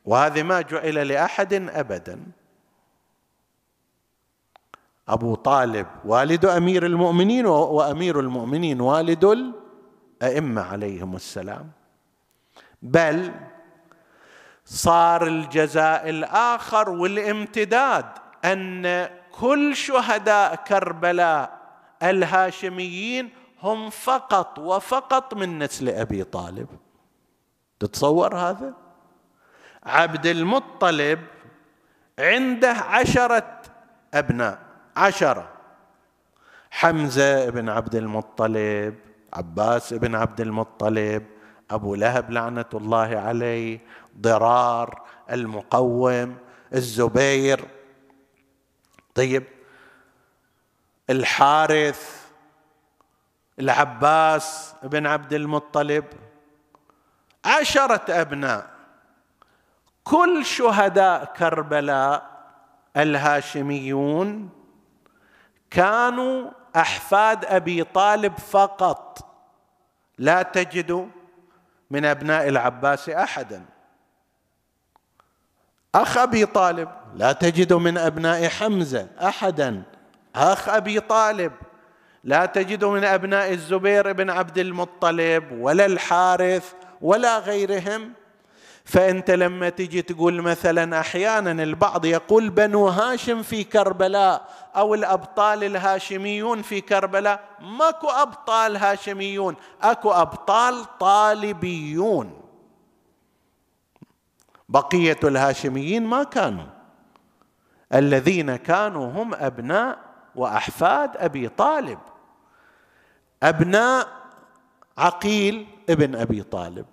وهذه ما جعل لأحد ابدا. أبو طالب والد أمير المؤمنين وأمير المؤمنين والد الأئمة عليهم السلام. بل صار الجزاء الآخر والامتداد أن كل شهداء كربلاء الهاشميين هم فقط وفقط من نسل أبي طالب. تتصور هذا؟ عبد المطلب عنده عشرة أبناء عشرة. حمزة بن عبد المطلب عباس بن عبد المطلب أبو لهب لعنة الله عليه ضرار المقوم الزبير طيب الحارث العباس بن عبد المطلب عشرة أبناء كل شهداء كربلاء الهاشميون كانوا أحفاد أبي طالب فقط. لا تجد من أبناء العباس أحدا. أخ أبي طالب. لا تجد من أبناء حمزة أحدا. أخ أبي طالب. لا تجد من أبناء الزبير بن عبد المطلب ولا الحارث ولا غيرهم. فأنت لما تجي تقول مثلا أحيانا البعض يقول بنو هاشم في كربلاء أو الأبطال الهاشميون في كربلاء. ماكو أبطال هاشميون أكو أبطال طالبيون. بقية الهاشميين ما كانوا. الذين كانوا هم أبناء وأحفاد أبي طالب. أبناء عقيل ابن أبي طالب.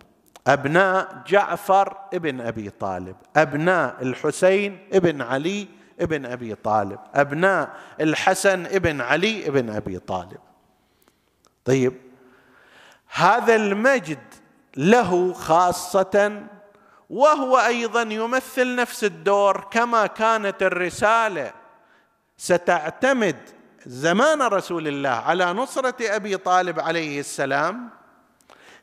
أبناء جعفر ابن أبي طالب. أبناء الحسين ابن علي ابن أبي طالب. أبناء الحسن ابن علي ابن أبي طالب. طيب هذا المجد له خاصة وهو أيضا يمثل نفس الدور كما كانت الرسالة. ستعتمد زمان رسول الله على نصرة أبي طالب عليه السلام.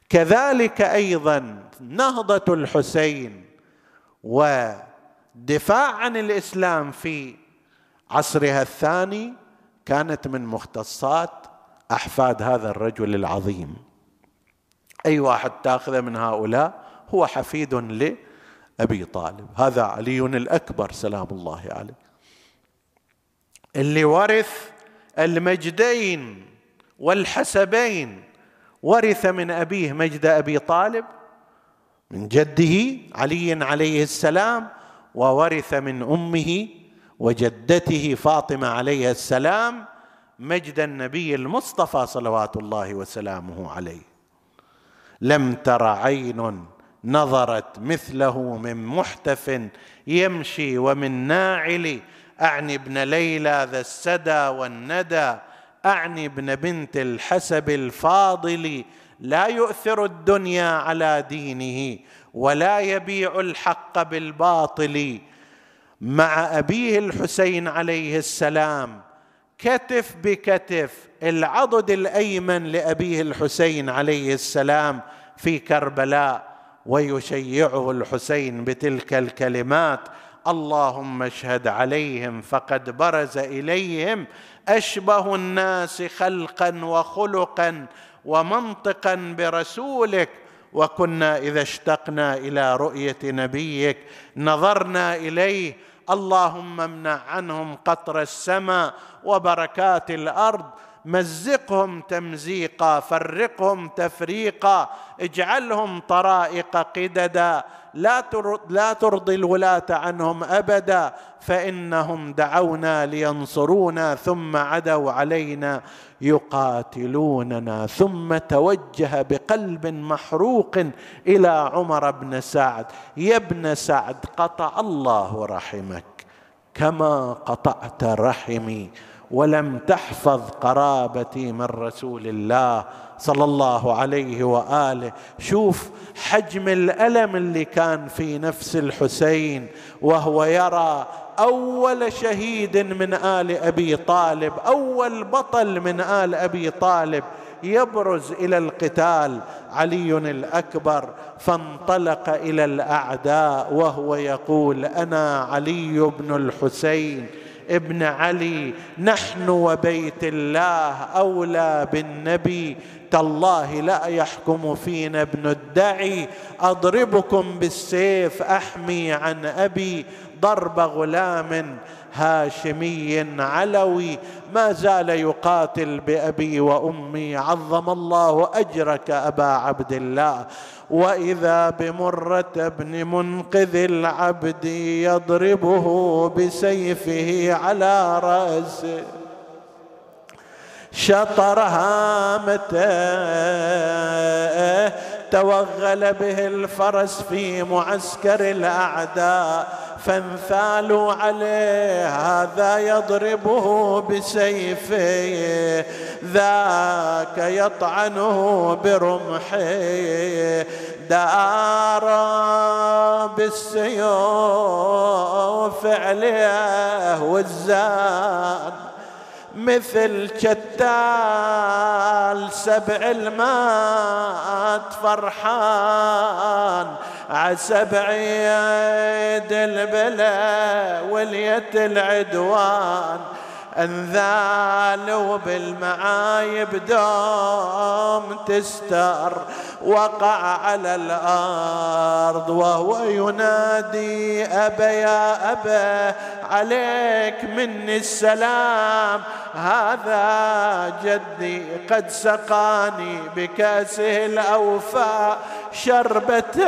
كذلك أيضا نهضة الحسين ودفاع عن الإسلام في عصرها الثاني كانت من مختصات أحفاد هذا الرجل العظيم. أي واحد تأخذه من هؤلاء؟ هو حفيد لأبي طالب. هذا علي الأكبر سلام الله عليه. اللي ورث المجدين والحسبين. ورث من أبيه مجد أبي طالب. من جده علي عليه السلام وورث من أمه وجدته فاطمة عليه السلام مجد النبي المصطفى صلوات الله وسلامه عليه. لم تر عين نظرت مثله من محتف يمشي ومن ناعل. أعني ابن ليلى ذا السدى والندى. أعني ابن بنت الحسب الفاضل. لا يؤثر الدنيا على دينه ولا يبيع الحق بالباطل. مع أبيه الحسين عليه السلام. كتف بكتف. العضد الأيمن لأبيه الحسين عليه السلام في كربلاء. ويشيعه الحسين بتلك الكلمات اللهم اشهد عليهم فقد برز إليهم أشبه الناس خلقا وخلقا ومنطقا برسولك وكنا إذا اشتقنا إلى رؤية نبيك نظرنا إليه اللهم امنع عنهم قطر السماء وبركات الأرض مزقهم تمزيقا فرقهم تفريقا اجعلهم طرائق قددا. لا لا ترضي الولاة عنهم أبدا فإنهم دعونا لينصرونا ثم عدوا علينا يقاتلوننا. ثم توجه بقلب محروق إلى عمر بن سعد. يا ابن سعد قطع الله رحمك كما قطعت رحمي. ولم تحفظ قرابتي من رسول الله صلى الله عليه وآله. شوف حجم الألم اللي كان في نفس الحسين وهو يرى أول شهيد من آل أبي طالب أول بطل من آل أبي طالب. يبرز إلى القتال علي الأكبر فانطلق إلى الأعداء وهو يقول أنا علي بن الحسين. ابن علي نحن وبيت الله أولى بالنبي. تالله لا يحكم فينا ابن الدعي. أضربكم بالسيف أحمي عن أبي. ضرب غلام هاشمي علوي ما زال يقاتل بأبي وأمي عظم الله أجرك أبا عبد الله. وإذا بمرة بن منقذ العبد يضربه بسيفه على راسه شطر هامته توغل به الفرس في معسكر الأعداء. فانثالوا عليه هذا يضربه بسيفه ذاك يطعنه برمحه دار بالسيوف عليه والزان مثل كتال سبع المات فرحان. عسبع يد البلا وليت العدوان أنذال وبالمعايب دوم تستر وقع على الأرض وهو ينادي أبا يا أبا عليك مني السلام هذا جدي قد سقاني بكأسه الاوفى شربة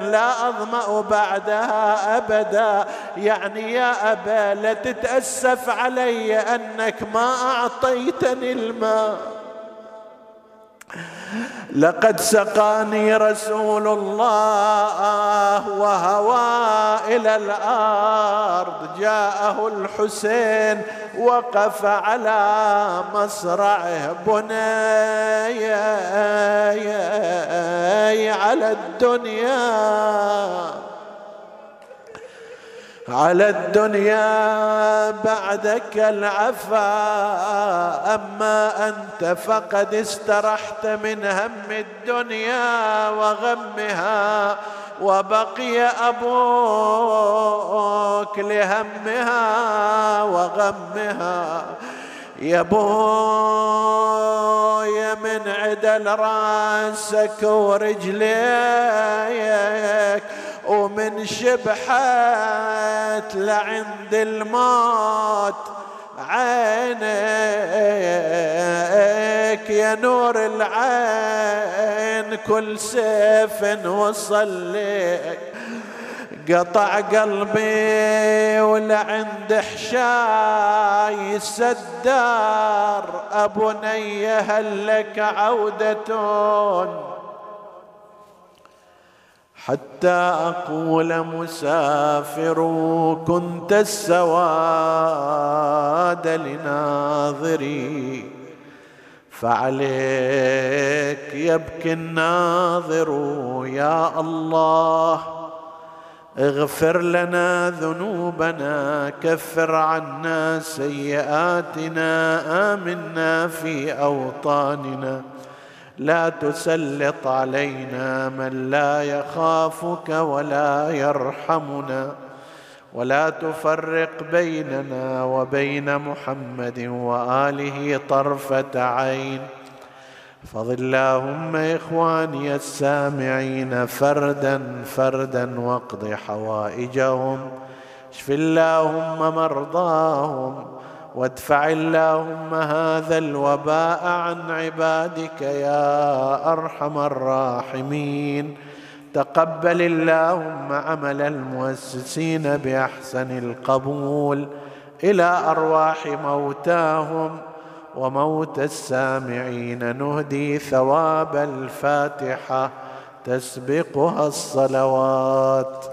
لا أظمأ بعدها أبدا. يعني يا أبا لا تتأسف علي أنك ما أعطيتني الماء. لقد سقاني رسول الله وهوى إلى الأرض. جاءه الحسين وقف على مصرعه بني على الدنيا. على الدنيا بعدك العفا أما أنت فقد استرحت من هم الدنيا وغمها وبقي أبوك لهمها وغمها. يا بويا من عدل رأسك ورجليك ومن شبحت لعند الموت عينك يا نور العين كل سيف وصل لك قطع قلبي ولعند حشاي السدار أبني هل لك عودة حتى أقول مسافر كنت السواد لناظري. فعليك يبكي الناظر يا الله. اغفر لنا ذنوبنا كفر عنا سيئاتنا آمنا في أوطاننا. لا تسلط علينا من لا يخافك ولا يرحمنا ولا تفرق بيننا وبين محمد وآله طرفة عين. احفظ اللهم إخواني السامعين فردا فردا واقض حوائجهم اشف اللهم مرضاهم وادفع اللهم هذا الوباء عن عبادك يا أرحم الراحمين. تقبل اللهم عمل المؤسسين بأحسن القبول إلى أرواح موتاهم وموت السامعين. نهدي ثواب الفاتحة تسبقها الصلوات.